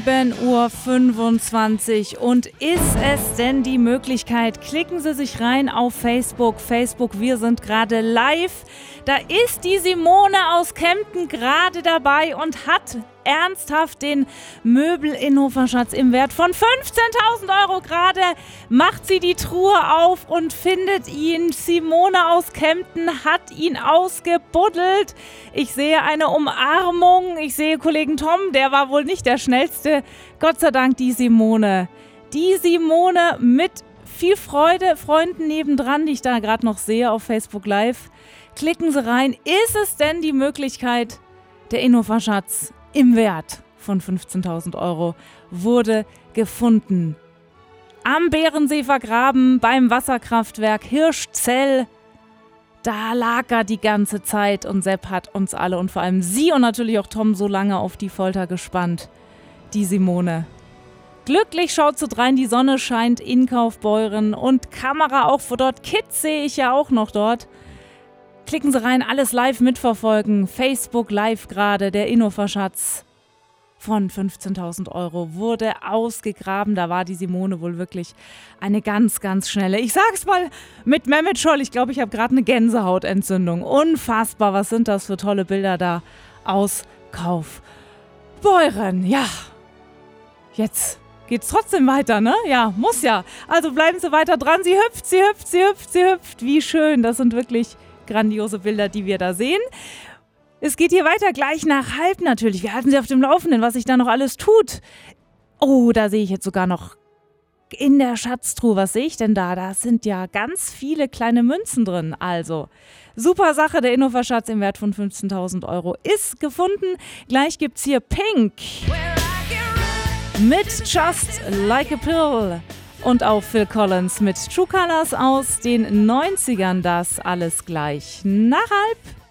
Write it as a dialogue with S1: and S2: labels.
S1: 7.25 Uhr. Und ist es denn die Möglichkeit? Klicken Sie sich rein auf Facebook. Facebook, wir sind gerade live. Da ist die Simone aus Kempten gerade dabei und hat ernsthaft den Möbel-Inhofer-Schatz im Wert von 15.000 Euro. Gerade macht sie die Truhe auf und findet ihn. Simone aus Kempten hat ihn ausgebuddelt. Ich sehe eine Umarmung. Ich sehe Kollegen Tom, der war wohl nicht der schnellste. Gott sei Dank die Simone. Die Simone mit viel Freude, Freunden nebendran, die ich da gerade noch sehe auf Facebook Live. Klicken Sie rein. Ist es denn die Möglichkeit, der Inhofer-Schatz im Wert von 15.000 Euro wurde gefunden. Am Bärensee vergraben beim Wasserkraftwerk Hirschzell. Da lag er die ganze Zeit und Sepp hat uns alle und vor allem sie und natürlich auch Tom so lange auf die Folter gespannt. Die Simone. Glücklich schaut zu drein, die Sonne scheint in Kaufbeuren und Kamera auch vor dort. Kids sehe ich ja auch noch dort. Klicken Sie rein, alles live mitverfolgen. Facebook live gerade, der Innoverschatz von 15.000 Euro wurde ausgegraben. Da war die Simone wohl wirklich eine ganz, ganz schnelle. Ich sag's mal mit Mehmet Scholl. Ich glaube, ich habe gerade eine Gänsehautentzündung. Unfassbar, was sind das für tolle Bilder da aus Kaufbeuren. Ja, jetzt geht's trotzdem weiter, ne? Ja, muss ja. Also bleiben Sie weiter dran. Sie hüpft, sie hüpft, sie hüpft, sie hüpft. Wie schön. Das sind wirklich grandiose Bilder, die wir da sehen. Es geht hier weiter, gleich nach halb natürlich. Wir halten Sie auf dem Laufenden, was sich da noch alles tut. Oh, da sehe ich jetzt sogar noch in der Schatztruhe. Was sehe ich denn da? Da sind ja ganz viele kleine Münzen drin. Also, super Sache. Der Innova-Schatz im Wert von 15.000 Euro ist gefunden. Gleich gibt es hier Pink mit Just Like a Pill und auch Phil Collins mit True Colors aus den 90ern. Das alles gleich nach halb.